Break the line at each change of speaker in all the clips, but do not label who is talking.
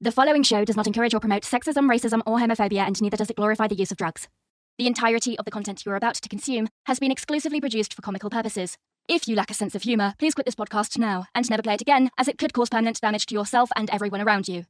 The following show does not encourage or promote sexism, racism, or homophobia, and neither does it glorify the use of drugs. The entirety of the content you are about to consume has been exclusively produced for comical purposes. If you lack a sense of humour, please quit this podcast now and never play it again, as it could cause permanent damage to yourself and everyone around you.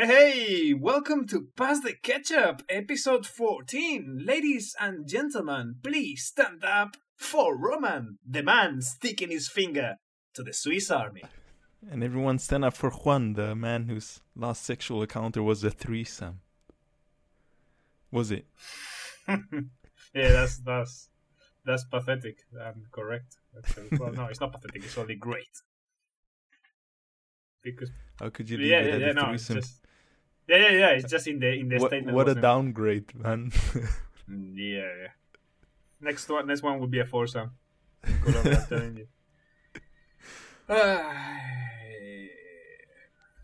Hey, welcome to Pass the Ketchup, episode 14. Ladies and gentlemen, please stand up for Roman, the man sticking his finger to the Swiss army.
And everyone stand up for Juan, the man whose last sexual encounter was a threesome. Was it?
yeah, that's that's that's pathetic and correct. Well, no, it's not pathetic. It's only great. Because
How could you do
yeah,
that
yeah,
at
yeah,
a
no, just yeah, yeah, yeah. It's just in the in the
what
statement.
what a downgrade, man.
Mm, Yeah, yeah. Next one, next one would be a foursome. Good luck, I'm telling you.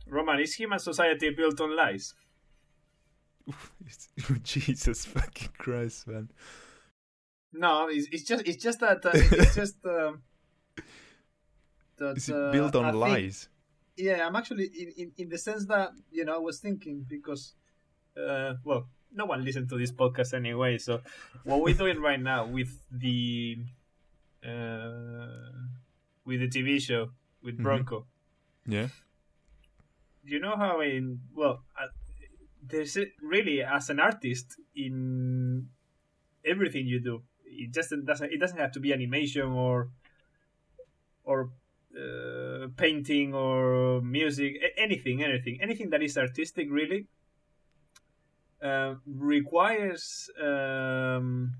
Roman, is human society built on lies?
Jesus fucking Christ, man.
No, it's, it's just it's just that uh, it's just um, that
Is it
uh,
built on
I think-
lies?
Yeah, I'm actually in, in, in the sense that you know I was thinking because uh, well, no one listened to this podcast anyway. So what we're doing right now with the uh, with the TV show with
Mhm.
Bronco,
Yeah.
you know how in well, uh, there's a, really as an artist in everything you do. It just doesn't it doesn't have to be animation or or uh, painting or music, anything, anything, anything that is artistic really uh, requires um,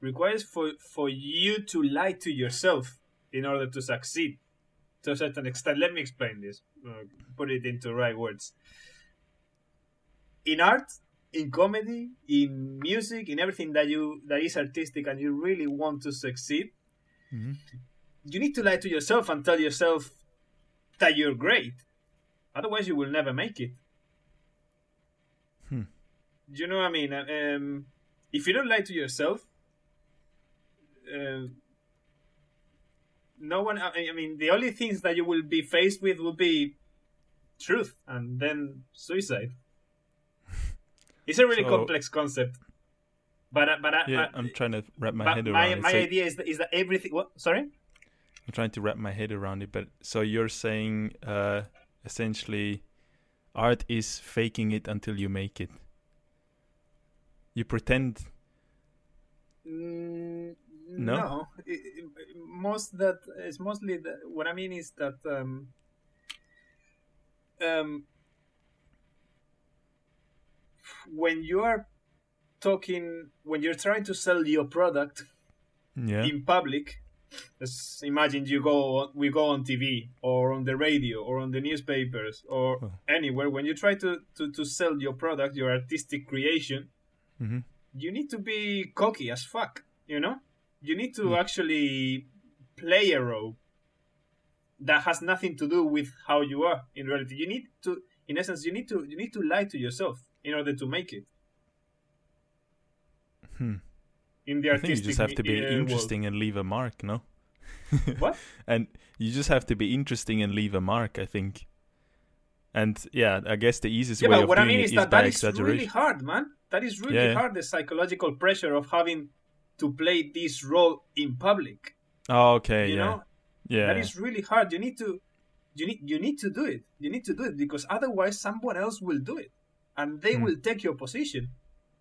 requires for for you to lie to yourself in order to succeed to a certain extent. Let me explain this. Uh, put it into right words. In art, in comedy, in music, in everything that you that is artistic and you really want to succeed,
hmm
you need to lie to yourself and tell yourself that you're great. Otherwise, you will never make it.
Hmm.
Do you know what I mean? Um, if you don't lie to yourself, uh, no one. I I mean, the only things that you will be faced with will be truth and then suicide. It's a really
So-
complex concept, but uh, but uh,
Yeah,
but,
I'm trying to wrap my head around
my,
it.
my
So
idea is that, is that everything. What? Sorry.
I'm trying to wrap my head around it, but so you're saying uh, essentially art is faking it until you make it. You pretend
Mm,
No?
no, I- I- most that it's mostly the, what I mean is that um, um, when you are talking when you're trying to sell your product
yeah.
in public let's imagine you go we go on tv or on the radio or on the newspapers or
Oh.
anywhere when you try to, to, to sell your product your artistic creation
hmm
you need to be cocky as fuck, you know? You need to
Mm.
actually play a role that has nothing to do with how you are in reality. You need to in essence you need to you need to lie to yourself in order to make it
Hmm.
In the
I think you just have to be
uh, world.
interesting and leave a mark, no?
What?
and you just have to be interesting and leave a mark, I think. And yeah, I guess the easiest
Yeah,
way
but
of
what I
doing
mean
it
is
is
that
by
that is really hard, man. That is really
Yeah,
hard. The psychological pressure of having to play this role in public.
Oh, okay,
You
yeah,
know,
yeah.
that is really hard you need to you need you need to do it you need to do it because otherwise someone else will do it and they
Hmm.
will take your position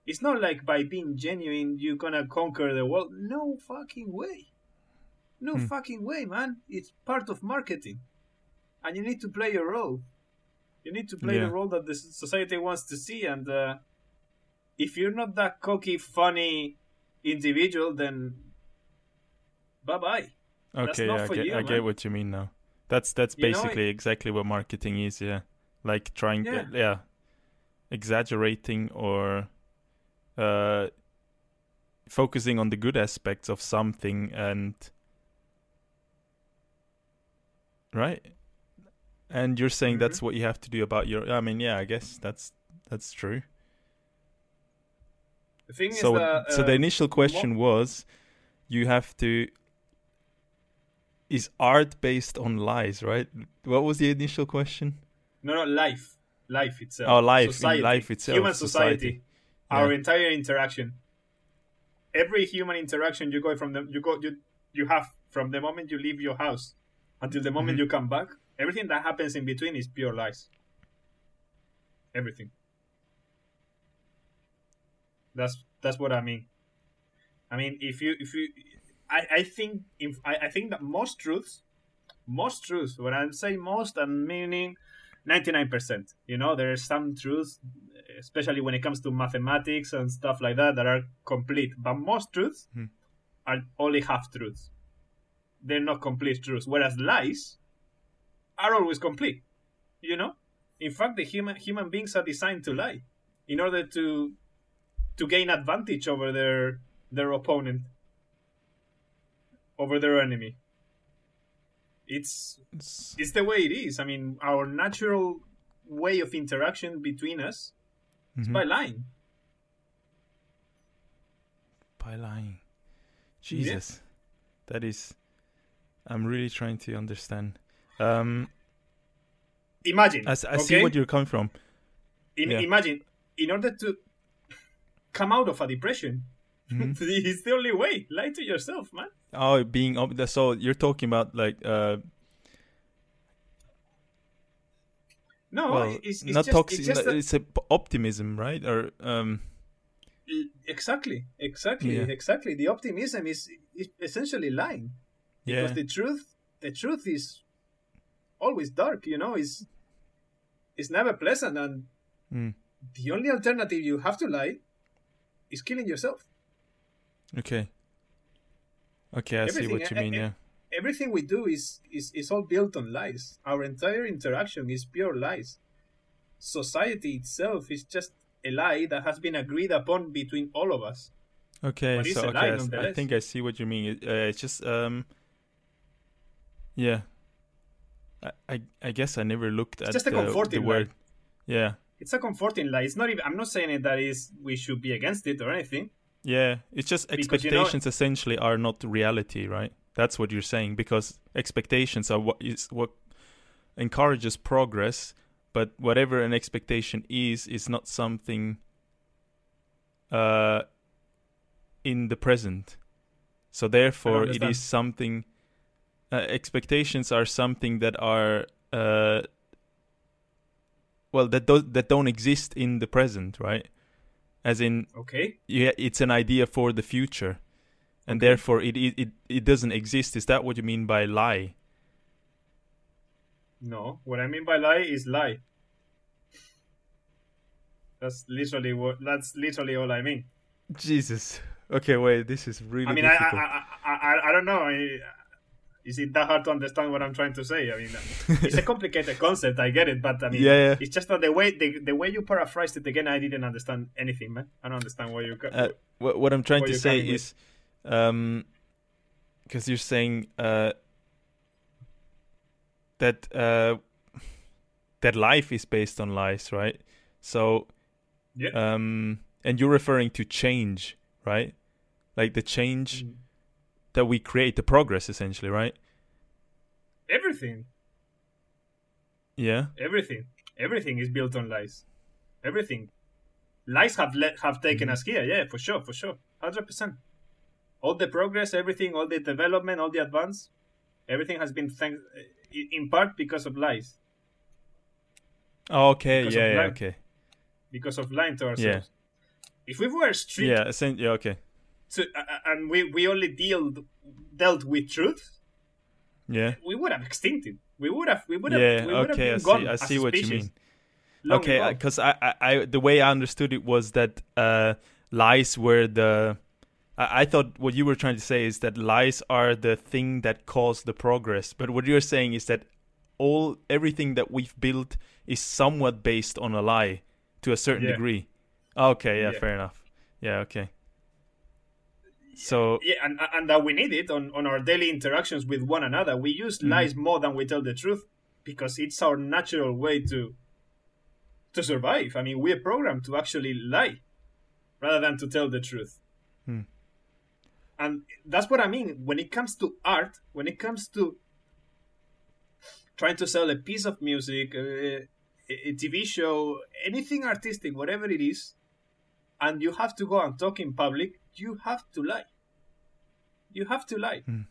it's not like by being genuine you're gonna conquer the world no fucking way no
Hmm.
fucking way man it's part of marketing and you need to play your role you need to play
Yeah.
the role that the society wants to see and uh, if you're not that cocky funny individual then bye bye
Okay, I get,
you,
I get what you mean now. That's that's
You know,
basically exactly what marketing is, yeah. Like trying,
Yeah.
to, yeah, exaggerating or, uh, focusing on the good aspects of something and right? And you're saying
Mhm.
that's what you have to do about your i mean yeah i guess that's that's true.
The thing
so
is that
so the
uh,
initial question was you have to is art based on lies right? What was the initial question?
No, no, life, life itself.
Oh, life, life itself,
human
society.
society,
Yeah.
our entire interaction. Every human interaction you go from the you go you you have from the moment you leave your house until the moment
Mhm.
you come back. Everything that happens in between is pure lies. Everything. That's that's what I mean. I mean, if you if you, I I think if I, I think that most truths, most truths. When I'm saying most, I'm meaning ninety nine percent. You know, there are some truths, especially when it comes to mathematics and stuff like that, that are complete. But most truths
Hmm.
are only half truths. They're not complete truths. Whereas lies are always complete. You know, in fact, the human human beings are designed to lie in order to to gain advantage over their their opponent, over their enemy. It's
It's-
it's the way it is. I mean, our natural way of interaction between us
mhm.
by lying.
by lying jesus that is i'm really trying to understand um
Imagine.
I
okay?
see what you're coming from
In,
yeah.
Imagine, in order to come out of a depression,
Mhm.
it's the only way. Lie to yourself, man.
Oh, being op- the- so you're talking about like uh
No,
well
it's, it's
not
just,
toxic
It's just
it's a optimism right or um
exactly, exactly,
Yeah.
exactly. The optimism is, is essentially lying.
yeah
because the truth the truth is always dark you know it's it's never pleasant and
Mm.
the only alternative you have to lie is killing yourself
okay okay i see what you mean yeah
everything we do is, is is all built on lies. Our entire interaction is pure lies. Society itself is just a lie that has been agreed upon between all of us.
Okay so okay I I, think i see what you mean. It, uh, it's just um yeah. I, I i guess i never looked at
just a
the, the
comforting lie.
word. Yeah.
It's a comforting lie. It's not even i'm not saying it that is we should be against it or anything.
Yeah, it's just
Because, you know-
expectations essentially are not reality, right? That's what you're saying because expectations are what is what encourages progress, but whatever an expectation is is not something uh in the present. So therefore it is something uh, expectations are something that are uh well that do- that don't exist in the present, right? As in
okay
yeah, it's an idea for the future, and therefore it, it it doesn't exist. Is that what you mean by lie?
No, what I mean by lie is lie. That's literally what. That's literally all I mean.
Jesus. Okay, wait. This is really
I mean, I, I. I, I, don't know. I, is it that hard to understand what I'm trying to say? I mean, it's a complicated concept. I get it, but I mean,
Yeah, yeah.
it's just that the way the, the way you paraphrased it again, I didn't understand anything, man. I don't understand what you.
Uh, what what I'm trying to say
is. with.
Um, because you're saying uh that uh that life is based on lies, right? So
yeah.
um, and you're referring to change, right? Like the change
Mm.
that we create, the progress, essentially, right?
Everything,
Yeah.
everything, everything is built on lies. Everything, lies have let have taken
Mhm.
us here. Yeah, for sure, for sure, hundred percent. All the progress, everything, all the development, all the advance, everything has been thanks in part because of lies,
Oh, okay.
Because
yeah. Yeah. Okay.
because of lying to ourselves. Yeah. If we were strict
Yeah. essen- yeah. Okay.
to, uh, and we, we only dealt dealt with truth,
Yeah.
we would have extincted. We would have. We would have.
Yeah.
we would have
Okay.
been
I
gone
see. I see what you mean. okay, because I, I, I, the way I understood it was that uh, lies were the. I, I thought what you were trying to say is that lies are the thing that caused the progress, but what you're saying is that all everything that we've built is somewhat based on a lie to a certain
Yeah.
degree. Okay, yeah,
Yeah.
fair enough. Yeah, okay. So
yeah, and and that we need it on on our daily interactions with one another. We use
Mhm.
lies more than we tell the truth because it's our natural way to to survive. I mean, we're programmed to actually lie rather than to tell the truth.
Hmm.
And that's what I mean when it comes to art, when it comes to trying to sell a piece of music, uh, a, a TV show, anything artistic, whatever it is, and you have to go and talk in public, you have to lie. You have to lie.
Hmm.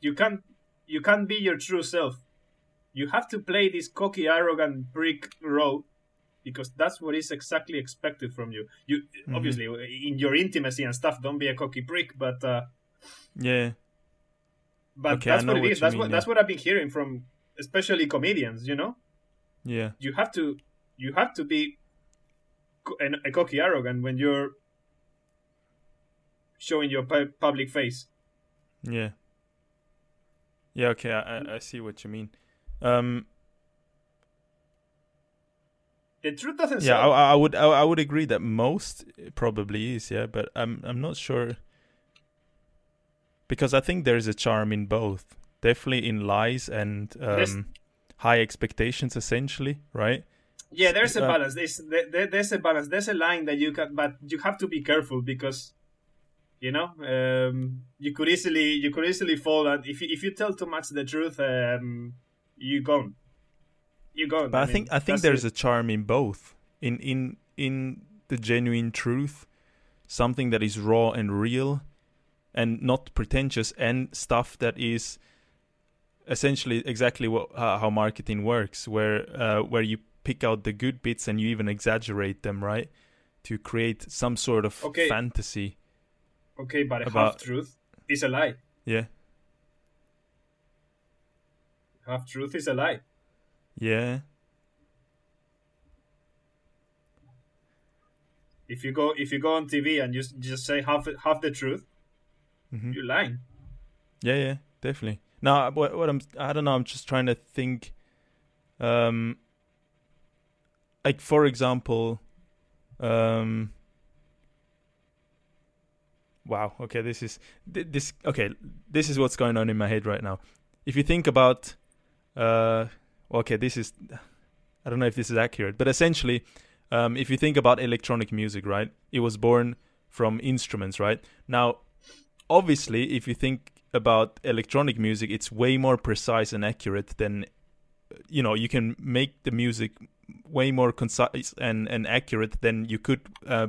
You can't you can't be your true self. You have to play this cocky, arrogant brick role because that's what is exactly expected from you. You
Mhm.
obviously in your intimacy and stuff, don't be a cocky prick, but uh,
yeah,
but
Okay,
that's what it
what
is. That's
mean,
what
yeah.
that's what I've been hearing from especially comedians. You know,
yeah,
you have to you have to be an- a cocky arrogant when you're showing your pu- public face.
yeah, yeah. Okay, I- I see what you mean. Um,
The truth doesn't
yeah, I. I would I, I would agree that most probably is yeah, but I'm I'm not sure because I think there's a charm in both. Definitely in lies and um, high expectations, essentially, right?
Yeah, there's a
Uh,
balance. There's there, there- there's a balance. There's a line that you can, but you have to be careful because, you know, um, you could easily you could easily fall. And if you, if you tell too much the truth, um, you gone. You gone.
But I, think I think there's
it.
a charm in both. In in in the genuine truth, something that is raw and real, and not pretentious, and stuff that is essentially exactly what how, how marketing works, where uh, where you pick out the good bits and you even exaggerate them, right, to create some sort of
Okay.
fantasy.
okay, but a
about-
half truth is a lie.
Yeah,
Half truth is a lie.
Yeah,
If you go if you go on TV and you s- just say half half the truth,
hmm
you're lying.
Yeah, yeah, definitely. Now, what, what I'm, I don't know. I'm just trying to think. Um, like for example, um, wow. Okay, this is thi- this. Okay, this is what's going on in my head right now. If you think about, uh, okay, this is. I don't know if this is accurate, but essentially, um, if you think about electronic music, right? It was born from instruments, right? Now, obviously, if you think about electronic music, it's way more precise and accurate than, you know, you can make the music way more concise and, and accurate than you could uh,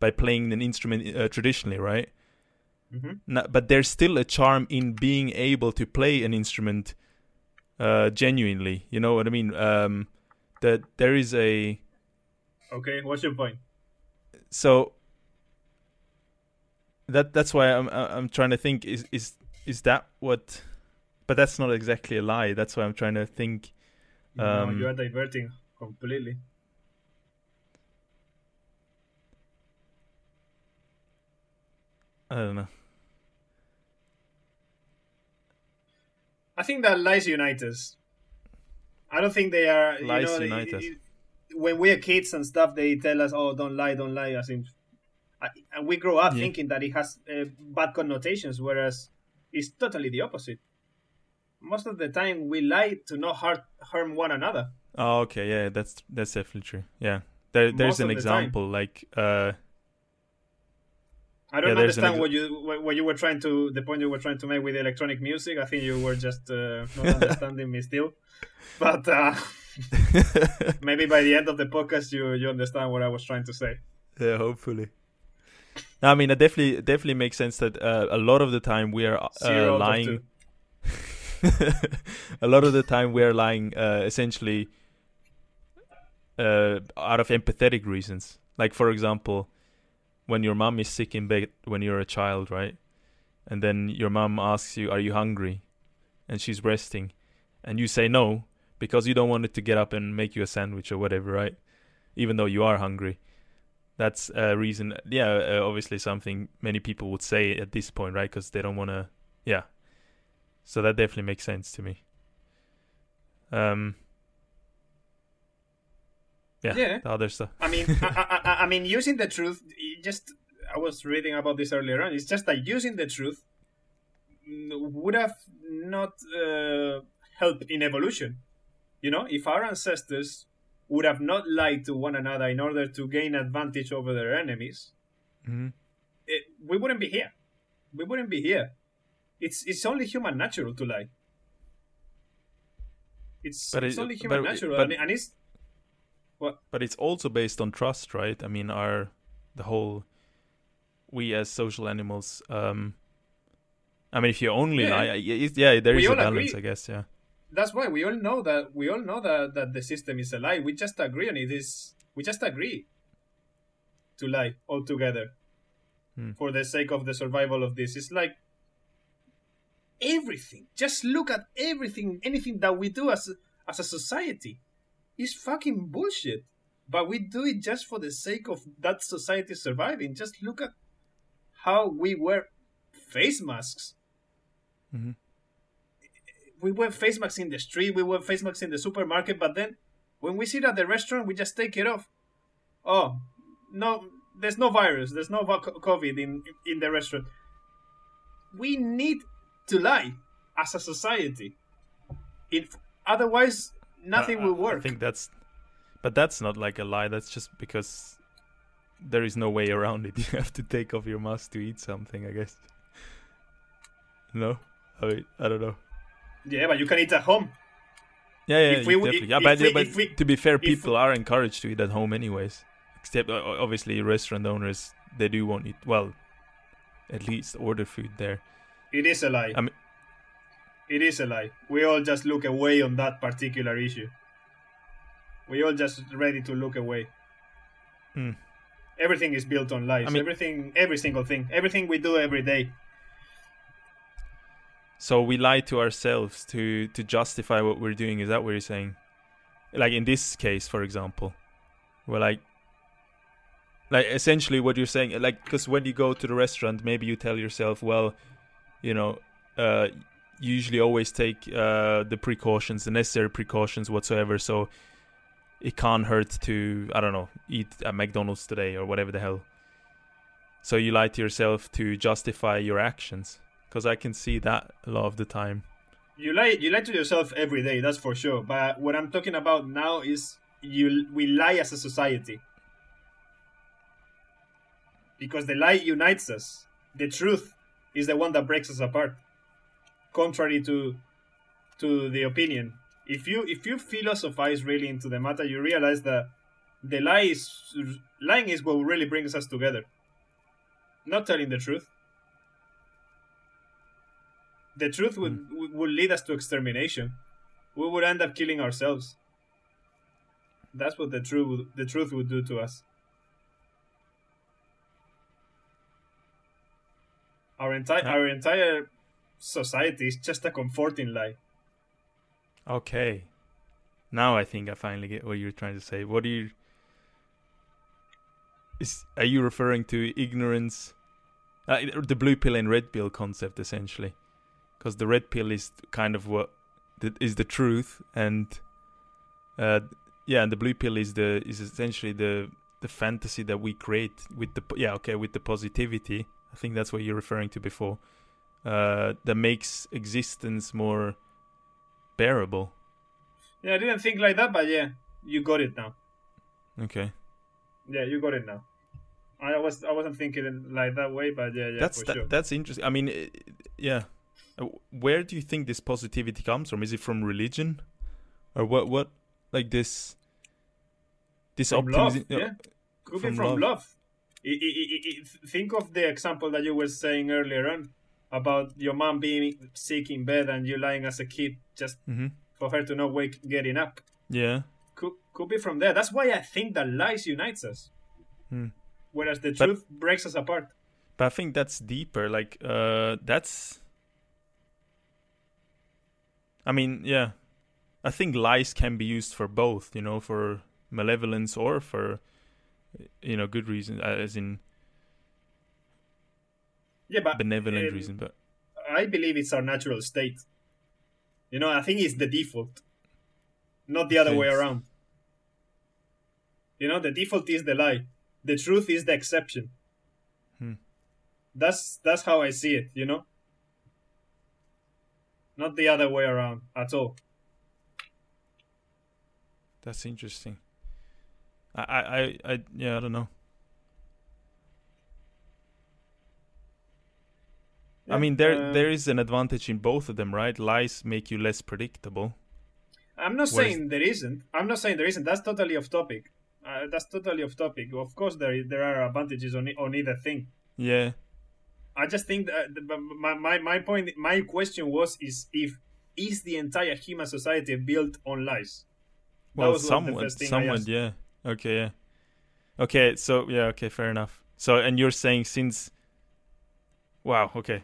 by playing an instrument uh, traditionally, right?
hmm
Now, but there's still a charm in being able to play an instrument uh, genuinely. You know what I mean? Um, that there is a
Okay, what's your point?
so that that's why I'm I'm trying to think is is is that what but that's not exactly a lie that's why I'm trying to think
no,
Um,
you are diverting completely.
I don't know
I think that lies unite us. I don't think they are. You
Lies
know,
unite us.
When we're kids and stuff, they tell us, "Oh, don't lie, don't lie." I think, I, and we grow up
Yeah.
thinking that it has uh, bad connotations, whereas it's totally the opposite. Most of the time, we lie to not hurt, harm one another.
oh okay yeah that's that's definitely true yeah there there's an
of the time.
example like uh
I don't
Yeah,
understand
ex-
what you what, you were trying to the point you were trying to make with electronic music. I think you were just uh, not understanding me still, but uh, maybe by the end of the podcast, you you understand what I was trying to say.
yeah hopefully I mean it definitely definitely makes sense that uh, a lot of the time we are uh, lying a lot of the time we're lying uh, essentially uh, out of empathetic reasons. Like for example, when your mom is sick in bed when you're a child, right? And then your mom asks you, "Are you hungry?" and she's resting, and you say no because you don't want it to get up and make you a sandwich or whatever, right? Even though you are hungry. That's a reason. Yeah, uh, obviously something many people would say at this point, right? Because they don't want to. Yeah. So that definitely makes sense to me. Um. Yeah.
Yeah.
The other stuff.
I mean, I, I, I- mean, using the truth. Just I was reading about this earlier on. It's just that using the truth would have not uh, helped in evolution. You know, if our ancestors would have not lied to one another in order to gain advantage over their enemies,
hmm
it, we wouldn't be here. We wouldn't be here. It's it's only human natural to lie. It's,
But
it's only human
but-
natural,
but-
and, and it's
But it's also based on trust, right? I mean, our the whole we as social animals. Um, I mean, if you only
Yeah.
lie, yeah, there is a balance,
agree.
I guess. Yeah.
that's why we all know that we all know that that the system is a lie. We just agree on it. Is we just agree to lie altogether
Hmm.
for the sake of the survival of this. It's like everything. Just look at everything, anything that we do as as a society is fucking bullshit. But we do it just for the sake of that society surviving. Just look at how we wear face masks
Mhm.
we wear face masks in the street, we wear face masks in the supermarket, but then when we sit at the restaurant, we just take it off. Oh, no, there's no virus, there's no COVID in in the restaurant. We need to lie as a society. If otherwise, nothing
I-
will work.
I think that's, but that's not like a lie. That's just because there is no way around it. You have to take off your mask to eat something, I guess. No, I mean, I don't know.
yeah, but you can eat at home.
Yeah, yeah,
If we
definitely.
if-
yeah, but,
if we-
but
we-
to be fair, people are encouraged to eat at home anyways. Except uh, obviously, restaurant owners they do want it. Well, at least order food there.
It is a lie.
I mean-
it is a lie. We all just look away on that particular issue. We all just ready to look away.
Hmm.
Everything is built on lies.
I mean-
everything, every single thing, everything we do every day.
So we lie to ourselves to to justify what we're doing. Is that what you're saying? Like in this case, for example, we're like, like essentially what you're saying, like because when you go to the restaurant, maybe you tell yourself, well, you know, uh, usually always take uh, the precautions, the necessary precautions whatsoever, so it can't hurt to I don't know eat at McDonald's today or whatever the hell. So you lie to yourself to justify your actions because I can see that a lot of the time.
You lie, you lie to yourself every day. That's for sure. But what I'm talking about now is you. We lie as a society because the lie unites us. The truth is the one that breaks us apart. Contrary to to the opinion, if you if you philosophize really into the matter, you realize that the lie is lying is what really brings us together. Not telling the truth. The truth would hmm. would- would lead us to extermination. We would end up killing ourselves. That's what the truth the truth would do to us. Our entire
Yeah.
our entire society is just a comforting lie.
Okay. Now I think I finally get what you're trying to say. What do you is are you referring to ignorance uh, the blue pill and red pill concept essentially? Cuz the red pill is kind of what the, the truth and uh yeah, and the blue pill is the is essentially the the fantasy that we create with the yeah, okay, with the positivity. I think that's what you're referring to before. Uh that makes existence more bearable.
Yeah, I didn't think like that, but yeah, you got it now.
Okay.
Yeah, you got it now. I was I wasn't thinking like that way, but yeah, yeah,
that's
for
that,
sure.
that's interesting. I mean, i- i- yeah. Uh, Where do you think this positivity comes from? Is it from religion, or what? What like this? This
From love,
optimism?
yeah. Could
from
be from
love.
love. I- I- I- think of the example that you were saying earlier on about your mom being sick in bed and you lying as a kid just
hmm
for her to not wake getting up.
Yeah.
Could could be from there. That's why I think that lies unites us,
Hmm.
whereas the
But-
truth breaks us apart.
But I think that's deeper. Like, uh, that's. I mean, yeah, I think lies can be used for both. You know, for malevolence or for, you know, good reasons, as in
Yeah, but
benevolent
um,
reason. But
I believe it's our natural state. You know, I think it's the default, not the other way around. You know, the default is the lie. The truth is the exception.
Hmm.
That's that's how I see it. You know, not the other way around at all.
That's interesting. I, I, I, I yeah, I don't know. I mean, there
uh,
there is an advantage in both of them, right? Lies make you less predictable.
I'm not
Whereas-
saying there isn't. I'm not saying there isn't. That's totally off topic. Uh, that's totally off topic. Of course, there there are advantages on on either thing.
Yeah,
I just think that the- my, my my point, my question was is if is the entire human society built on lies?
Well,
was one of the
somewhat,
first thing I
somewhat, yeah. Okay, yeah. Okay, so yeah, okay, fair enough. So, and you're saying since, wow, okay.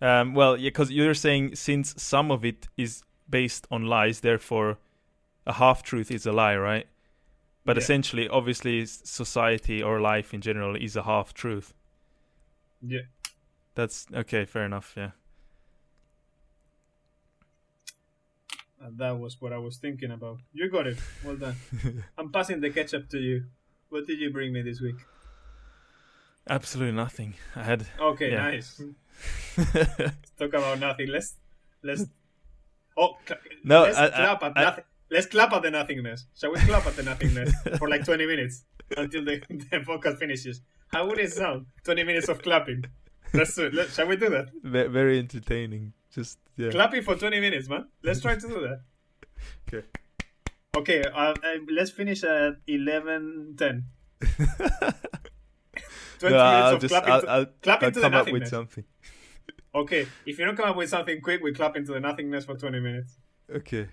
Um, well, yeah, because you're saying since some of it is based on lies, therefore, a half truth is a lie, right? But
Yeah.
essentially, obviously, society or life in general is a half truth.
Yeah.
That's okay, fair enough. Yeah.
And that was what I was thinking about. You got it. Well done. I'm passing the ketchup to you. What did you bring me this week?
Absolutely nothing. I had.
Okay,
Yeah.
nice. Talk about nothing. Let's let's. Oh, cl-
No,
let's
I- I-
clap at
I-
nothing. Let's clap at the nothingness. Shall we clap at the nothingness for like 20 minutes until the, the podcast finishes? How would it sound? 20 minutes of clapping. Let's do it. Let, shall we do that?
Ve- very entertaining. Just yeah.
Clapping for 20 minutes, man. Let's try to do that.
Okay.
Okay, uh, uh, let's finish at 11:10. 20
No,
minutes
I'll
of
just
clapping,
I'll,
to,
I'll,
clapping
I'll
to the
come up with
nothingness.
something.
Okay, if you don't come up with something quick, we clap into the nothingness for 20 minutes.
Okay.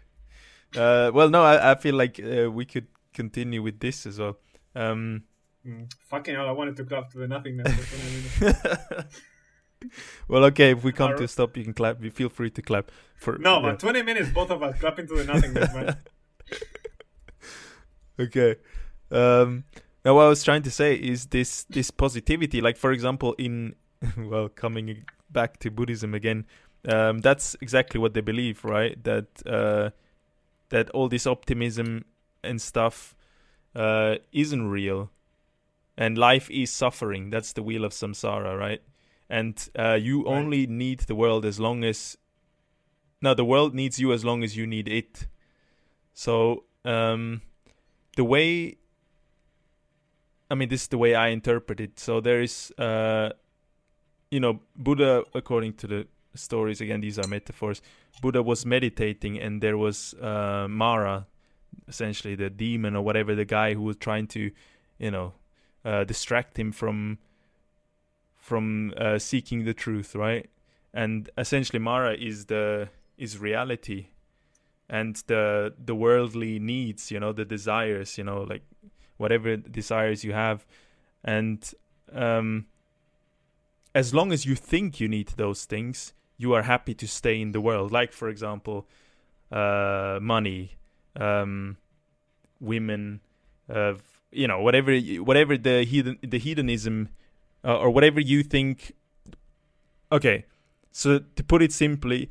Uh, well, no, I, I feel like uh, we could continue with this as well. Um,
Mm, fucking hell, I wanted to clap to the nothingness for 20 minutes.
well, okay. If we come to a stop, you can clap. You feel free to clap for.
No,
yeah.
man, 20 minutes, both of us clapping to the nothingness, man.
okay. Um, now, what I was trying to say is this this positivity. Like, for example, in well, coming back to Buddhism again, um, that's exactly what they believe, right? That uh, that all this optimism and stuff uh, isn't real, and life is suffering. That's the wheel of samsara, right? And uh, you
Right.
only need the world as long as. No, the world needs you as long as you need it. So um, the way I mean this is the way I interpret it. So there is uh you know Buddha according to the stories again these are metaphors. Buddha was meditating and there was uh Mara essentially the demon or whatever the guy who was trying to you know uh distract him from from uh, seeking the truth, right? And essentially Mara is the is reality and the the worldly needs you know the desires you know like whatever desires you have and um as long as you think you need those things you are happy to stay in the world like for example uh money um women uh you know whatever whatever the hedon the hedonism uh, or whatever you think okay so to put it simply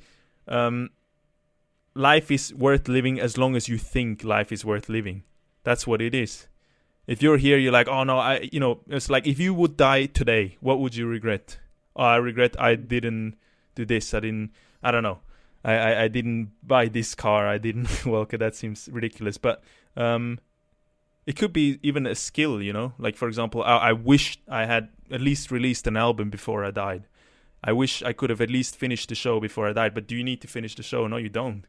um life is worth living as long as you think life is worth living. That's what it is. If you're here, you're like, oh no, I, you know, it's like if you would die today, what would you regret? Oh, I regret I didn't do this. I didn't. I don't know. I I, I didn't buy this car. I didn't. Well, okay, that seems ridiculous, but um, it could be even a skill. You know, like for example, I, I wish I had at least released an album before I died. I wish I could have at least finished the show before I died. But do you need to finish the show? No, you don't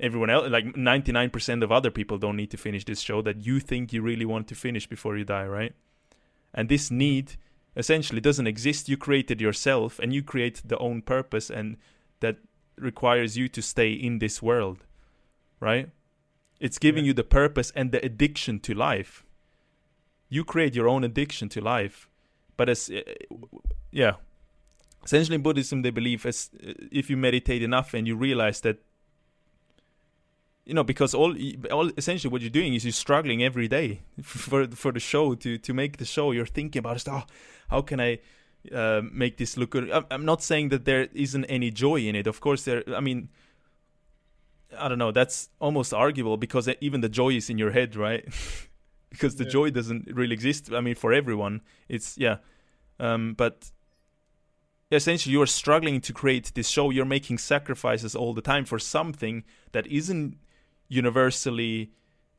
everyone else like 99% of other people don't need to finish this show that you think you really want to finish before you die right? And this need essentially doesn't exist. You created yourself and you create the own purpose and that requires you to stay in this world right? It's giving
Yeah.
you the purpose and the addiction to life. You create your own addiction to life but as uh, yeah. Essentially in buddhism they believe as uh, if you meditate enough and you realize that you know because all all essentially what you're doing is you're struggling every day for for the show to to make the show. You're thinking about it, oh how can i uh, make this look good? I'm, I'm not saying that there isn't any joy in it. Of course there i mean i don't know that's almost arguable because even the joy is in your head right? Because the
Yeah.
joy doesn't really exist i mean for everyone. It's yeah Um, but essentially, you are struggling to create this show. You're making sacrifices all the time for something that isn't universally.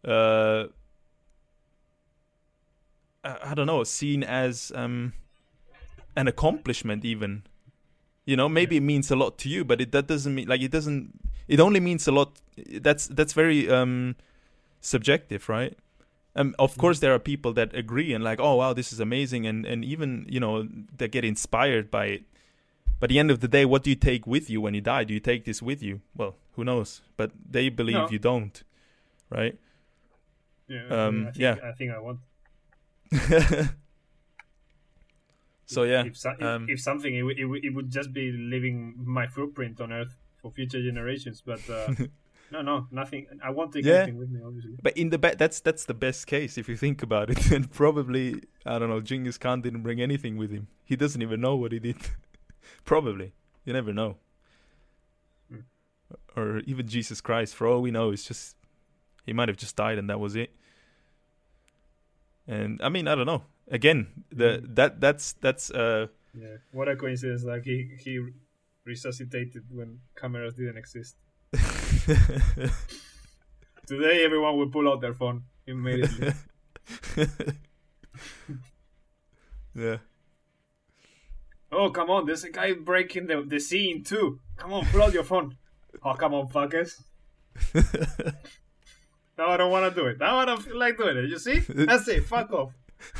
Uh, I don't know, seen as um, an accomplishment, even. You know, maybe it means a lot to you, but it that doesn't mean like it doesn't. It only means a lot. That's that's very um, subjective, right? Um, of
Mm.
course, there are people that agree and like, oh wow, this is amazing, and and even you know they get inspired by it. But at the end of the day, what do you take with you when you die? Do you take this with you? Well, who knows? But they believe
No.
you don't, right?
Yeah,
Um,
I think,
yeah.
I think I want.
so yeah,
if, so-
um,
if something, it, would- it, would- it would just be leaving my footprint on Earth for future generations. But uh, no, no, nothing. I won't take
Yeah.
anything with me, obviously.
But in the be- that's that's the best case if you think about it. And probably I don't know, Genghis Khan didn't bring anything with him. He doesn't even know what he did. probably you never know. Or even Jesus Christ, for all we know, it's just he might have just died and that was it. And I mean, I don't know. Again, the
Hmm.
that that's that's uh
Yeah, what a coincidence! Like he he resuscitated when cameras didn't exist. Today, everyone will pull out their phone immediately.
yeah.
oh, come on! There's a guy breaking the the scene too. Come on, pull out your phone. Oh, come on, fuckers! Now I don't want to do it. Now I don't feel like doing it. You see? That's it. Fuck off.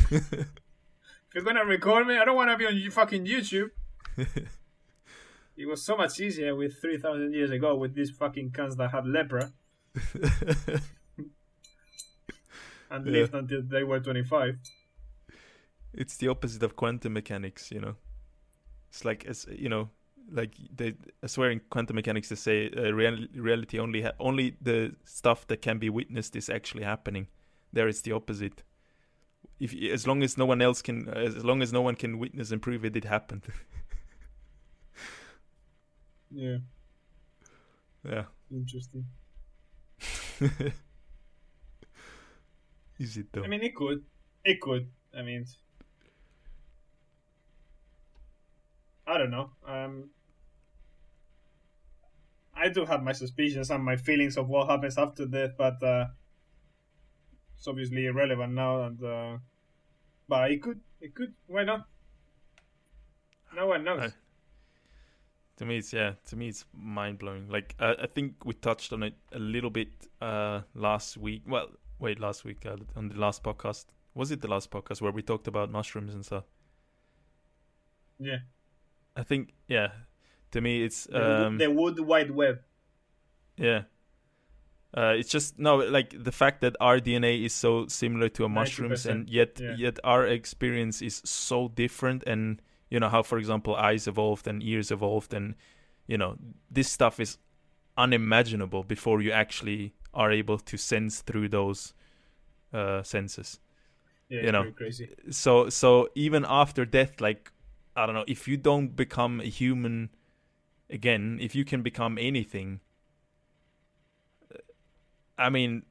If you're gonna record me, I don't want to be on fucking YouTube. It was so much easier with 3,000 years ago with these fucking cunts that had lepra and
Yeah.
lived until they were 25.
it's the opposite of quantum mechanics you know it's like as you know like they I swear in quantum mechanics they say uh, real, reality only ha- only the stuff that can be witnessed is actually happening there it's the opposite if as long as no one else can as long as no one can witness and prove it it happened
Yeah,
yeah
interesting.
is it though
I mean, it could. It could. I mean, I don't know. Um, I do have my suspicions and my feelings of what happens after death, but uh, it's obviously irrelevant now. And uh, but it could. It could. Why not? No one knows.
I- to me it's yeah to me it's mind-blowing like uh, i think we touched on it a little bit uh last week well wait last week uh, on the last podcast was it the last podcast where we talked about mushrooms and stuff
yeah.
I think yeah to me it's um
the wood wide web.
yeah uh, it's just no like the fact that our dna is so similar to a mushrooms and yet
yeah.
yet our experience is so different and you know how for example eyes evolved and ears evolved and you know this stuff is unimaginable before you actually are able to sense through those uh senses
Yeah,
You know.
crazy.
so so even after death like i don't know if you don't become a human again if you can become anything uh, i mean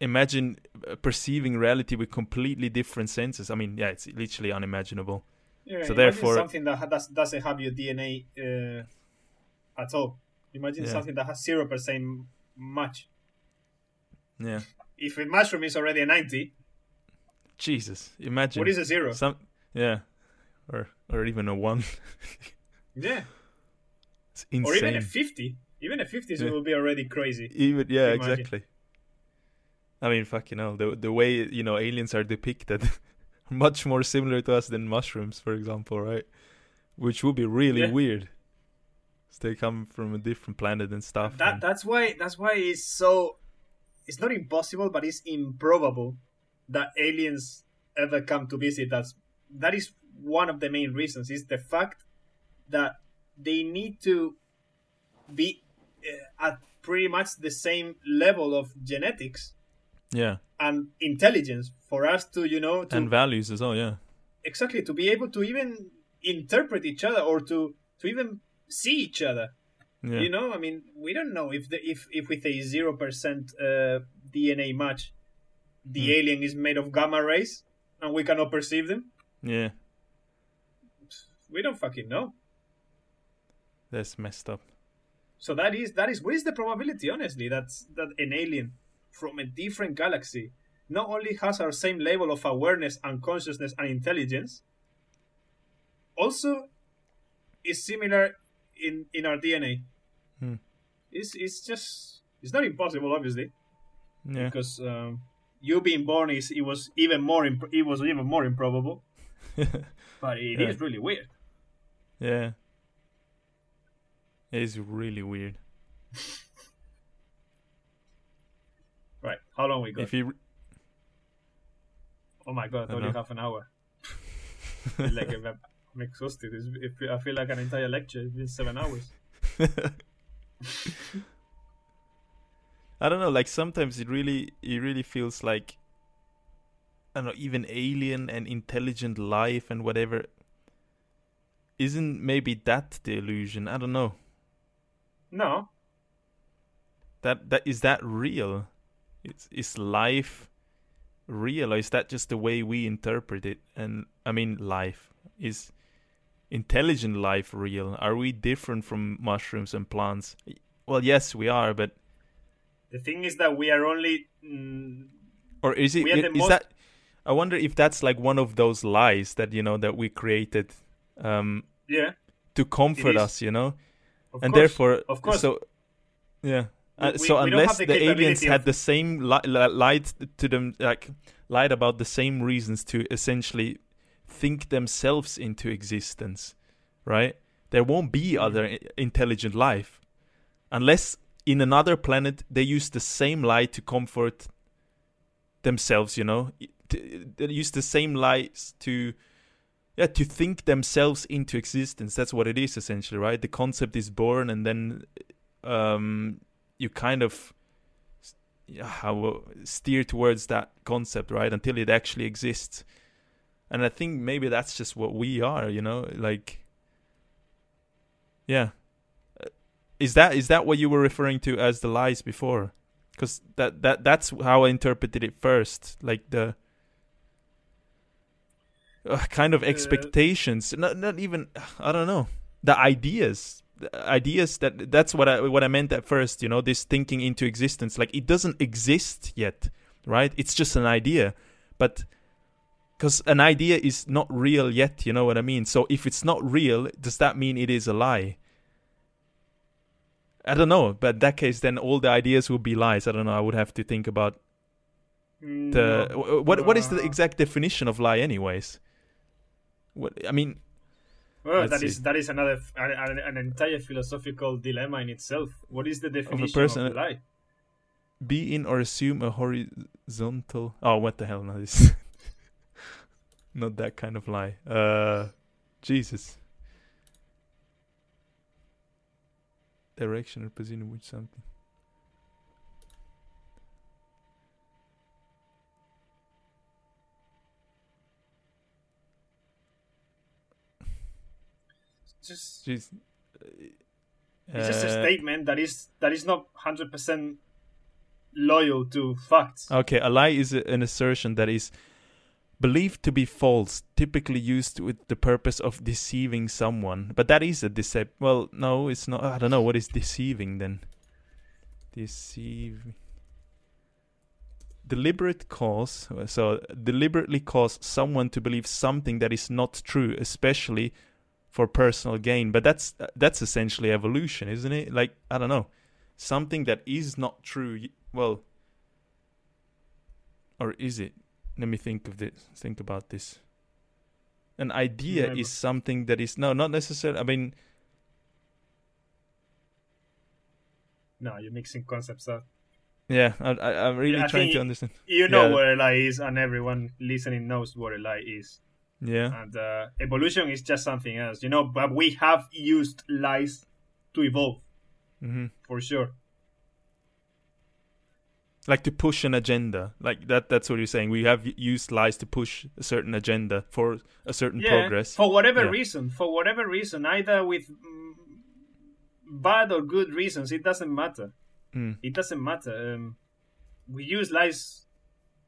imagine uh, perceiving reality with completely different senses i mean yeah it's literally unimaginable
Yeah,
So therefore-
something that ha- does, doesn't have your DNA uh, at all. Imagine
Yeah.
something that has zero percent match.
yeah
If a mushroom is already a ninety,
jesus imagine
what is a zero?
some yeah or or even a one
yeah,
it's insane.
or even a fifty. Even a fifty
Yeah.
will be already crazy.
even yeah
Imagine.
exactly i mean fucking hell the the way you know aliens are depicted much more similar to us than mushrooms for example right which would be really
Yeah.
weird 'Cause they come from a different planet and stuff
That
and-
that's why that's why it's so. It's not impossible, but it's improbable that aliens ever come to visit us. That is one of the main reasons. Is the fact that they need to be uh, at pretty much the same level of genetics
yeah
and intelligence for us to, you know, to
and values as well yeah
exactly to be able to even interpret each other or to to even see each other.
yeah
You know, I mean, we don't know if the if if with a zero percent uh, DNA match, the
Hmm.
alien is made of gamma rays and we cannot perceive them.
yeah
We don't fucking know.
That's messed up.
So that is that is what is the probability, honestly, that's that an alien from a different galaxy not only has our same level of awareness and consciousness and intelligence, also is similar in in our DNA.
Hmm.
It's it's just it's not impossible, obviously,
Yeah.
because um, you being born is it was even more imp- it was even more improbable, but it is
Yeah.
really weird.
Yeah. It is really weird.
Right? How long we got?
If you
Oh my god, only half an hour. like I'm, I'm exhausted. It's, it, I feel like an entire lecture. It's been seven hours.
I don't know, like sometimes it really it really feels like I don't know, even alien and intelligent life and whatever isn't maybe that the illusion? I don't know.
No,
That that is that real? Is is life real or is that just the way we interpret it? And I mean life. Is intelligent life real? Are we different from mushrooms and plants? Well yes we are, but
the thing is that we are only. Mm,
Or is it
We are
i-
the
is
most-
that I wonder if that's like one of those lies that you know that we created um
yeah,
to comfort us, you know?
of
and
course.
therefore
of course.
so yeah.
We-
Uh,
we-
so
we
unless
the
the, aliens had
of-
the same li- li- lied to them like lied about the same reasons to essentially think themselves into existence, right? There won't be
Mm.
other intelligent life unless in another planet they use the same lie to comfort themselves you know they use the same lies to yeah to think themselves into existence. That's what it is essentially right? The concept is born and then um you kind of how steer towards that concept right? Until it actually exists. And i think maybe that's just what we are you know? Like yeah. Uh, is that is that what you were referring to as the lies before? Because that that that's how I interpreted it first, like the uh, kind of expectations. Not not even I don't know the ideas, the ideas that that's what I what I meant at first. You know, this thinking into existence, like it doesn't exist yet, right? It's just an idea, but because an idea is not real yet. You know what I mean? So if it's not real, does that mean it is a lie? I don't know, but in that case, then all the ideas will be lies. I don't know. I would have to think about
Mm,
the
no.
what. What is the exact definition of lie, anyways? What I mean,
Well, that is that is another an, an, entire philosophical dilemma in itself. What is the definition of, a
person-
a lie?
be in or assume a horizontal. Oh, what the hell? No, this not that kind of lie. Uh, Jesus. Direction or position with something.
Just
Jeez.
it's just a
Uh,
statement that is that is not hundred percent loyal to facts.
Okay, a lie is an assertion that is believed to be false, typically used with the purpose of deceiving someone. But that is a decep. Well, no, it's not. I don't know what is deceiving then. Deceiving. Deliberate cause. So deliberately cause someone to believe something that is not true, especially for personal gain. But that's that's essentially evolution, isn't it? Like I don't know, something that is not true. Well, or is it? Let me think of this. Think about this. An idea
Yeah,
is something that is no, not necessarily. I mean,
No, you're mixing concepts up.
yeah, I, I, I'm really
Yeah,
trying to understand.
You know
Yeah.
what a lie is, and everyone listening knows what a lie is.
Yeah,
And uh, evolution is just something else, you know. But we have used lies to evolve
hmm
for sure.
like to push an agenda. Like that. That's what you're saying. We have used lies to push a certain agenda for a certain
yeah,
progress.
for whatever
Yeah.
reason, for whatever reason, either with bad or good reasons, it doesn't matter.
Mm.
It doesn't matter. Um, we use lies,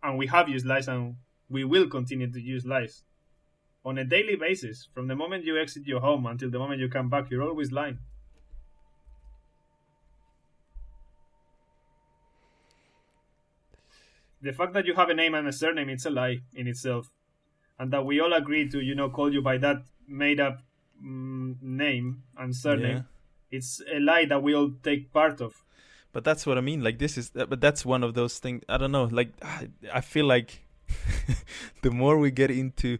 and we have used lies, and we will continue to use lies on a daily basis. From the moment you exit your home until the moment you come back, you're always lying. The fact that you have a name and a surname, it's a lie in itself. And that we all agree to, you know, call you by that made up mm, name and surname,
Yeah.
it's a lie that we all take part of.
But that's what I mean. Like this is, but that's one of those things. I don't know. Like I, feel like the more we get into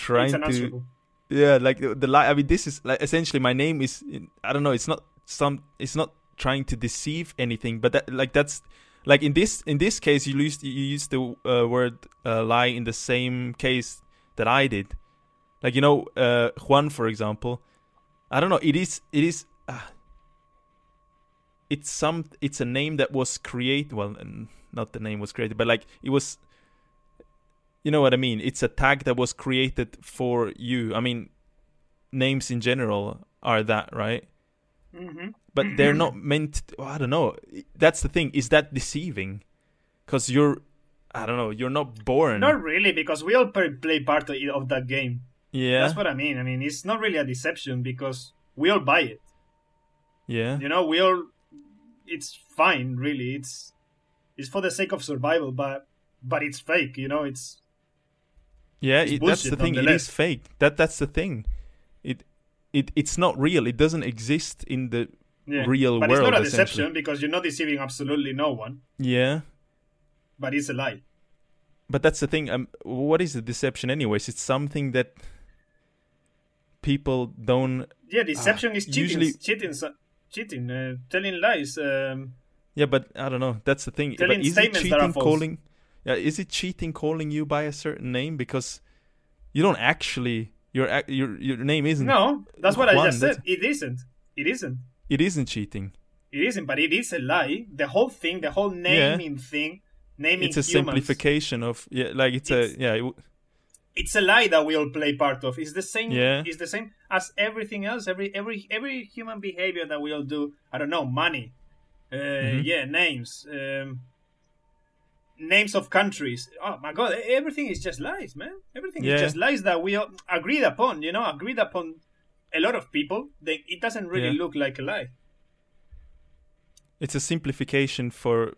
trying to, yeah, like the, the lie. I mean, this is like essentially my name is. I don't know. It's not some. It's not trying to deceive anything. But that like that's like in this in this case you used you used the uh, word uh, lie in the same case that I did. Like you know uh, Juan for example. I don't know. It is it is. Uh, it's some it's a name that was created well not the name was created but like it was you know what i mean it's a tag that was created for you i mean names in general are that right
hmm
but they're not meant to, i don't know that's the thing is that deceiving because you're i don't know you're not born
Not really, because we all play play part of of that game.
yeah
That's what I mean. I mean, it's not really a deception because we all buy it.
yeah
You know, we all. It's fine, really. It's it's for the sake of survival, but but it's fake. You know, it's
Yeah, it, that's the thing. It is fake. That that's the thing. It it it's not real. It doesn't exist in the
yeah.
real
but
world.
it's not a deception because you're not deceiving absolutely no one.
Yeah,
But it's a lie.
but that's the thing. Um, what is a deception, anyways? It's something that people don't.
Yeah, deception is cheating.
usually-
cheating. Cheating. Uh, telling lies. Um,
Yeah, but I don't know. That's the thing.
Telling
but is it
statements that are
cheating calling? Yeah, is it cheating calling you by a certain name because you don't actually your your your name isn't.
no, that's what I just said. It isn't. It isn't.
It isn't cheating.
It isn't, but it is a lie. The whole thing, the whole naming thing, naming
It's a
humans,
simplification of yeah, like it's,
It's-
a yeah. It, w-
It's a lie that we all play part of. It's the same.
Yeah.
It's the same as everything else. Every every every human behavior that we all do. I don't know, money. Uh,
Mhm.
Yeah, names. Um, names of countries. Oh my god, everything is just lies, man. Everything
Yeah.
is just lies that we agreed upon. You know, agreed upon. A lot of people. They, it doesn't really
Yeah.
look like a lie.
it's a simplification for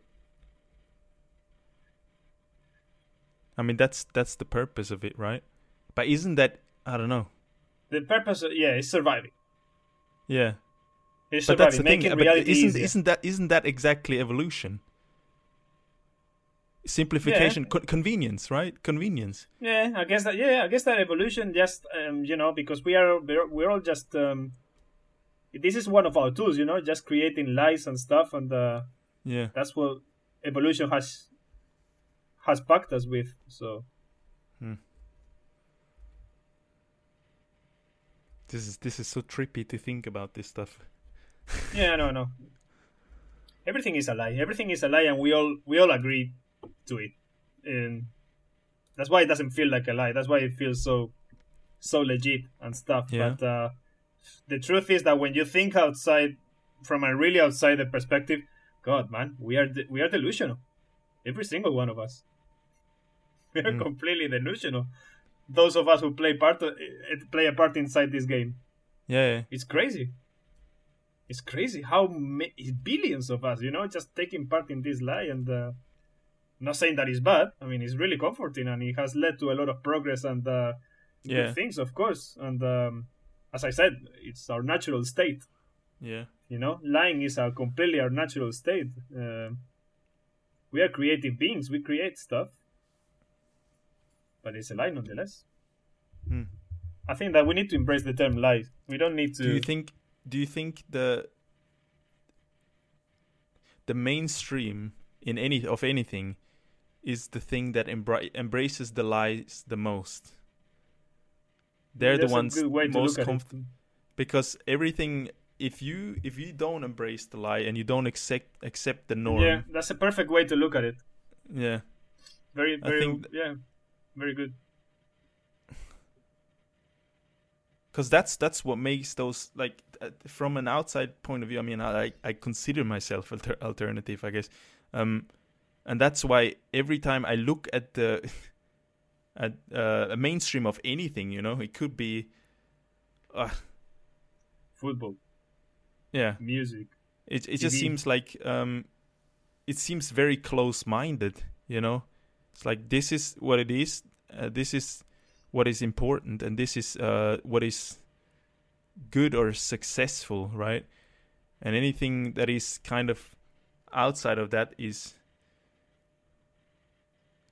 I mean that's that's the purpose of it, right? But isn't that I don't know.
The purpose, of, yeah, is surviving.
Yeah.
It's
But that's the
surviving,
thing.
making
But isn't
easier.
isn't that isn't that exactly evolution? Simplification, con- convenience, right? Convenience.
Yeah, I guess that. Yeah, I guess that evolution just um, you know because we are we're, we're all just um, this is one of our tools, you know, just creating lies and stuff, and uh,
Yeah.
that's what evolution has has packed us with. So hmm.
This is this is so trippy to think about this stuff.
yeah, no, no. Everything is a lie. Everything is a lie, and we all we all agree to it, and that's why it doesn't feel like a lie. That's why it feels so so legit and stuff.
Yeah.
But uh, the truth is that when you think outside from a really outsider perspective, God, man, we are de- we are delusional. Every single one of us. We are
Mm.
completely delusional. Those of us who play part of, eh, play a part inside this game.
Yeah, yeah.
It's crazy. It's crazy how ma- billions of us, you know, just taking part in this lie. And uh, not saying that it's bad. I mean, it's really comforting, and it has led to a lot of progress and uh,
Yeah.
good things, of course. And um, as I said, it's our natural state.
Yeah.
You know, lying is our completely our natural state. Um we are creative beings. We create stuff, but it's a lie nonetheless.
Hmm.
I think that we need to embrace the term lie. We don't need to.
Do you think do you think the the mainstream in any of anything is the thing that embra- embraces the lies the most? They're
That's
the ones
good way to
most
look at
comf-
it.
because everything if you if you don't embrace the lie and you don't accept accept the norm
Yeah, that's a perfect way to look at it.
yeah
Very, very,
think-
yeah, very good.
because that's that's what makes those like uh, from an outside point of view i mean i i consider myself alter- alternative i guess um and that's why every time i look at the at uh, a mainstream of anything. You know, it could be. Uh,
Football,
yeah,
music.
it it just seems like um, it seems very close-minded. You know, it's like this is what it is. Uh, this is what is important, and this is uh, what is good or successful, right? And anything that is kind of outside of that is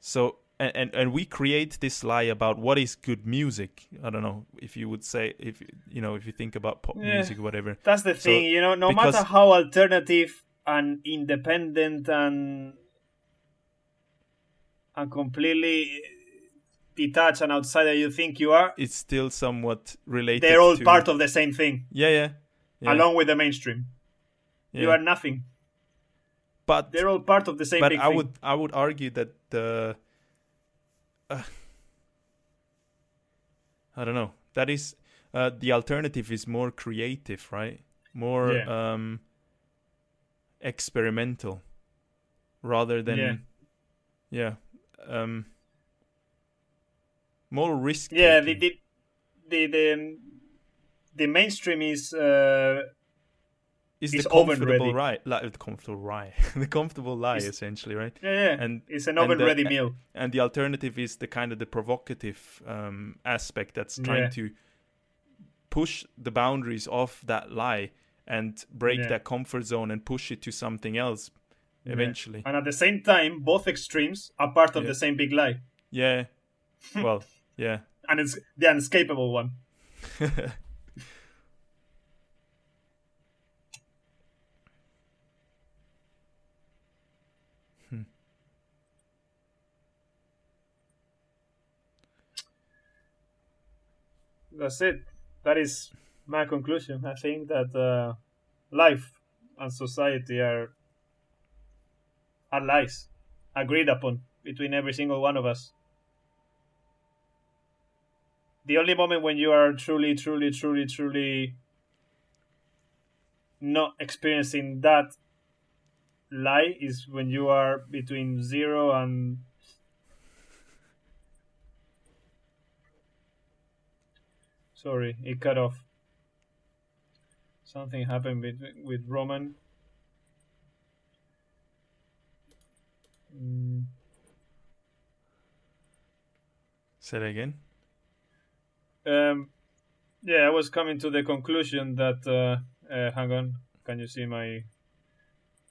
so. And, and and we create this lie about what is good music. I don't know if you would say if you know if you think about pop
Yeah.
music or whatever.
That's the
So,
thing, you know. No matter how alternative and independent and and completely detached and outsider you think you are,
it's still somewhat related.
they're all
to,
part of the same thing,
Yeah, yeah, yeah.
along with the mainstream.
yeah.
You are nothing.
But
They're all part of the same
but I
thing.
would I would argue that the uh, I don't know that is uh, the alternative is more creative, right? More
Yeah.
um, experimental rather than
Yeah.
yeah, um, more risk.
yeah, the the the the, the mainstream is uh,
is
it's
the comfortable right, like the comfortable lie, the comfortable lie
It's-
essentially, right?
yeah, yeah.
And
it's an oven
the-
ready meal.
and the alternative is the kind of the provocative um, aspect that's trying
Yeah.
to push the boundaries of that lie and break
Yeah.
that comfort zone and push it to something else eventually
And at the same time, both extremes are part of the same big lie,
yeah well yeah
and it's the unescapable one.
Hmm.
That's it. That is my conclusion. I think that uh, life and society are are lies agreed upon between every single one of us. The only moment when you are truly, truly, truly, truly not experiencing that lie is when you are between zero and sorry it cut off. Something happened with, with roman. Mm,
say that again.
Um yeah i was coming to the conclusion that uh, uh hang on. Can you see my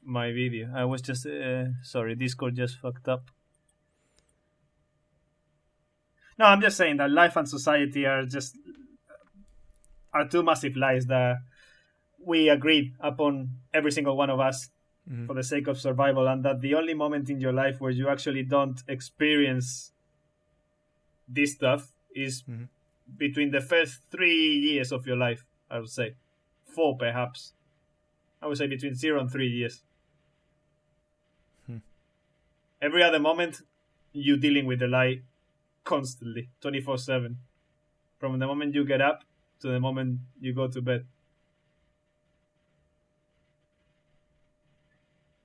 my video? I was just uh, sorry discord just fucked up. No i'm just saying that life and society are just are two massive lies that we agreed upon every single one of us
Mhm.
for the sake of survival and that the only moment in your life where you actually don't experience this stuff is
Mhm.
between the first three years of your life i would say four perhaps i would say between zero and three years
Hmm.
every other moment you're dealing with the lie constantly 24-7 from the moment you get up to the moment you go to bed.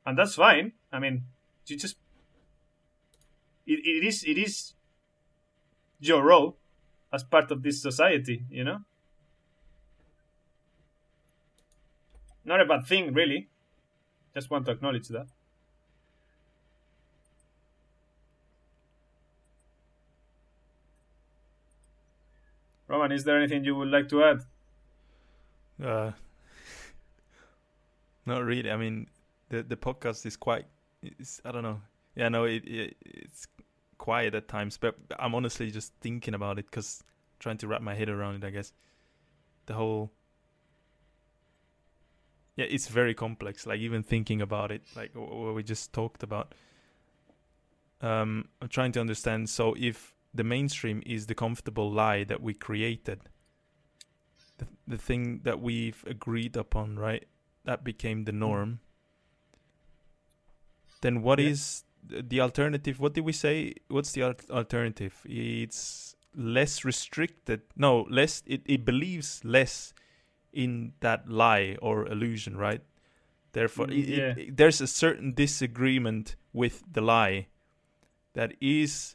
And that's fine. I mean you just it, it is it is your role as part of this society you know? Not a bad thing really. Just want to acknowledge that roman is there anything you would like to add?
Uh not really. I mean the the podcast is quite i don't know. Yeah no it, it it's quiet at times but i'm honestly just thinking about it because trying to wrap my head around it i guess. The whole yeah it's very complex like even thinking about it like wh- what we just talked about. Um i'm trying to understand so if the mainstream is the comfortable lie that we created. The, the thing that we've agreed upon right? That became the norm. Then what
Yeah.
is the alternative? What did we say? What's the al- alternative? It's less restricted. No less it, it believes less in that lie or illusion right? Therefore it- it-
yeah.
it- there's a certain disagreement with the lie that is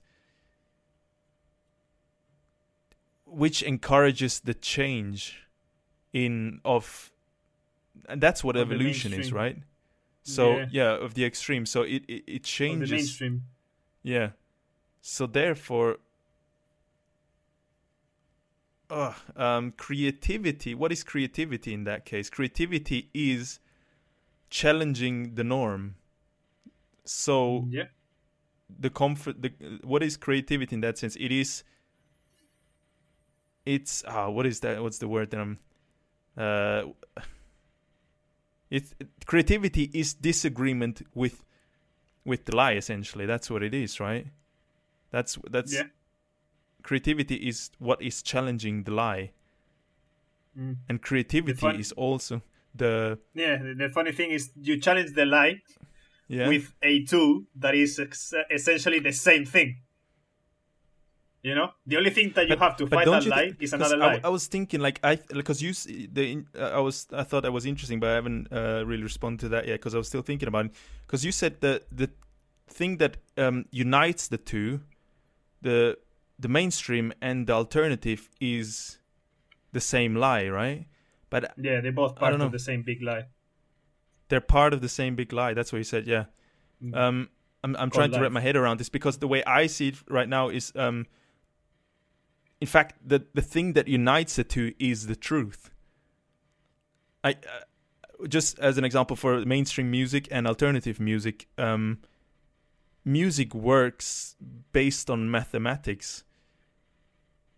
which encourages the change in of and that's what
Of
evolution is right? So
Yeah.
yeah, of the extreme. So it it, it
Of the
changes.
mainstream.
yeah. So therefore uh, um, creativity what is creativity in that case? Creativity is challenging the norm. So
Yeah.
the comfort the what is creativity in that sense? It is it's ah what is that what's the word that i'm uh it's creativity is disagreement with with the lie essentially that's what it is right that's that's
Yeah.
creativity is what is challenging the lie
Mm.
and creativity
fun-
is also the
Yeah. The, the funny thing is, you challenge the lie
yeah
with a tool that is ex- essentially the same thing. You know, the only thing that you
But-
have to fight that lie
think-
is another
I,
lie.
w- I was thinking like I because you the uh, I was I thought that was interesting, but I haven't uh, really responded to that yet because I was still thinking about it. Because you said the the thing that um, unites the two, the the mainstream and the alternative is the same lie, right? But
yeah, they're both part of the same big lie.
they're part of the same big lie. That's what you said, yeah.
Mm.
Um, I'm I'm trying to wrap my head around this because the way I see it right now is, um, in fact, the the thing that unites the two is the truth. I uh, just as an example for mainstream music and alternative music, um, music works based on mathematics.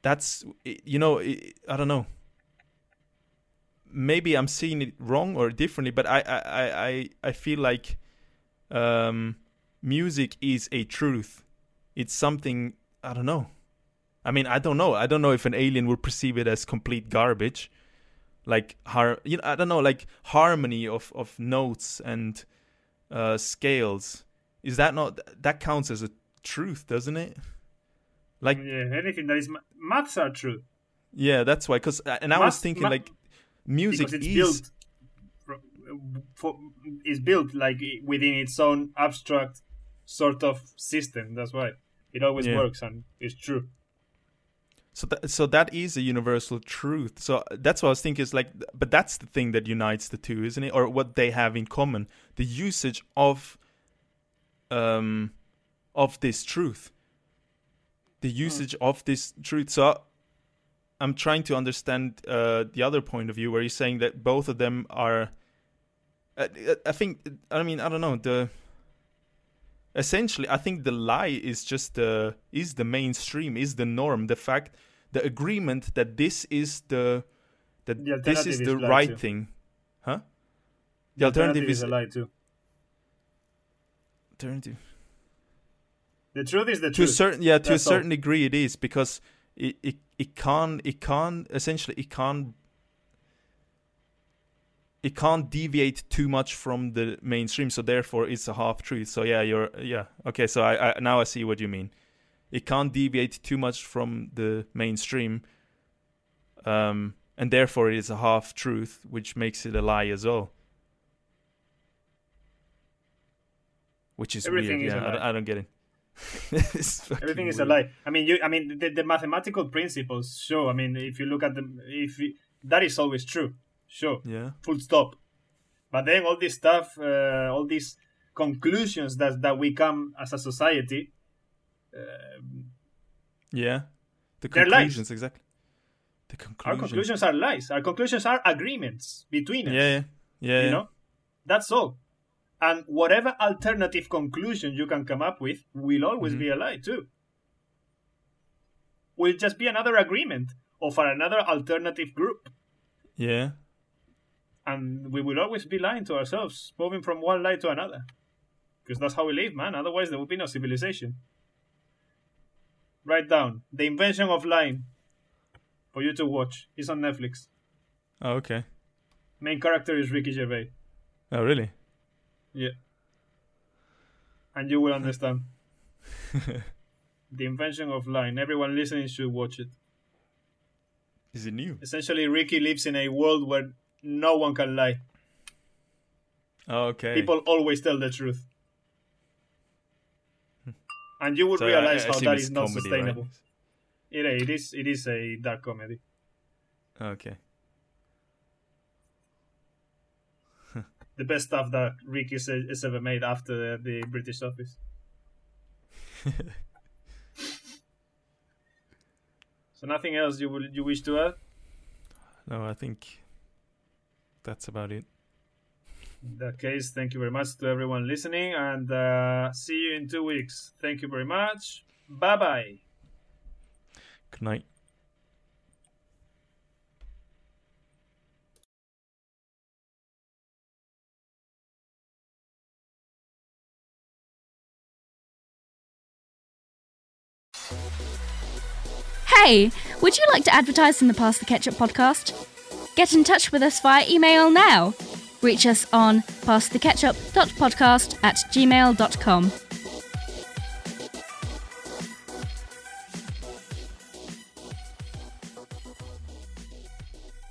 That's you know I don't know. Maybe I'm seeing it wrong or differently, but I I I, I feel like um, music is a truth. It's something I don't know. I mean, I don't know. I don't know if an alien would perceive it as complete garbage, like har. You know, I don't know, like harmony of of notes and uh, scales. Is that not that counts as a truth, doesn't it? Like,
yeah, anything that is ma- maths are true
yeah, that's why. Because and I was thinking like music is
built for, is built like within its own abstract sort of system. That's why it always
Yeah.
works and it's true.
So that so that is a universal truth. So that's what I was thinking is like, but that's the thing that unites the two, isn't it? Or what they have in common: the usage of, um, of this truth. The usage of this truth. So I'm trying to understand uh, the other point of view, where you're saying that both of them are. Uh, I think. I mean, I don't know the. Essentially, I think the lie is just the is the mainstream, is the norm, the fact, the agreement that this is the that
The
this is the
is
right
too.
thing, huh? The alternative is
a lie too.
alternative.
The truth is the
truth. to
truth.
certain yeah to a
That's all.
certain degree it is because it, it it can't it can't essentially it can't it can't deviate too much from the mainstream so therefore it's a half truth so yeah you're yeah okay so I, I now i see what you mean it can't deviate too much from the mainstream um and therefore it is a half truth which makes it a lie as well which is
Everything
weird
is
yeah I, don't- I don't get it
Everything is a lie. I mean, you. I mean, the, the mathematical principles show. I mean, if you look at them, if you, that is always true, sure,
Yeah.
full stop. But then all this stuff, uh, all these conclusions that that we come as a society, uh,
Yeah. The conclusions, exactly. The conclusions.
our
conclusions.
are lies. Our conclusions are agreements between us.
Yeah, yeah. Yeah.
you
yeah.
know that's all and whatever alternative conclusion you can come up with will always
Mhm.
be a lie too will just be another agreement or for another alternative group
Yeah.
And we will always be lying to ourselves moving from one lie to another because that's how we live man otherwise there would be no civilization write down the invention of lying for you to watch it's on netflix
Oh, okay.
main character is ricky gervais
Oh, really?
Yeah. And you will understand. the invention of lying. Everyone listening should watch it.
Is it new?
Essentially, Ricky lives in a world where no one can lie.
Okay.
People always tell the truth. Hmm. And you would
So
realize
I
how
assume
that is not
comedy,
sustainable.
right?
It, it is it is a dark comedy.
Okay.
The best stuff that Rick is, is ever made after the, the British Office. so nothing else you will you wish to add?
No, I think that's about it.
In that case, thank you very much to everyone listening, and uh, see you in two weeks. Thank you very much. Bye bye.
Good night.
Hey, would you like to advertise in the Pass the Ketchup podcast? Get in touch with us via email now. Reach us on passtheketchup.podcast at gmail.com.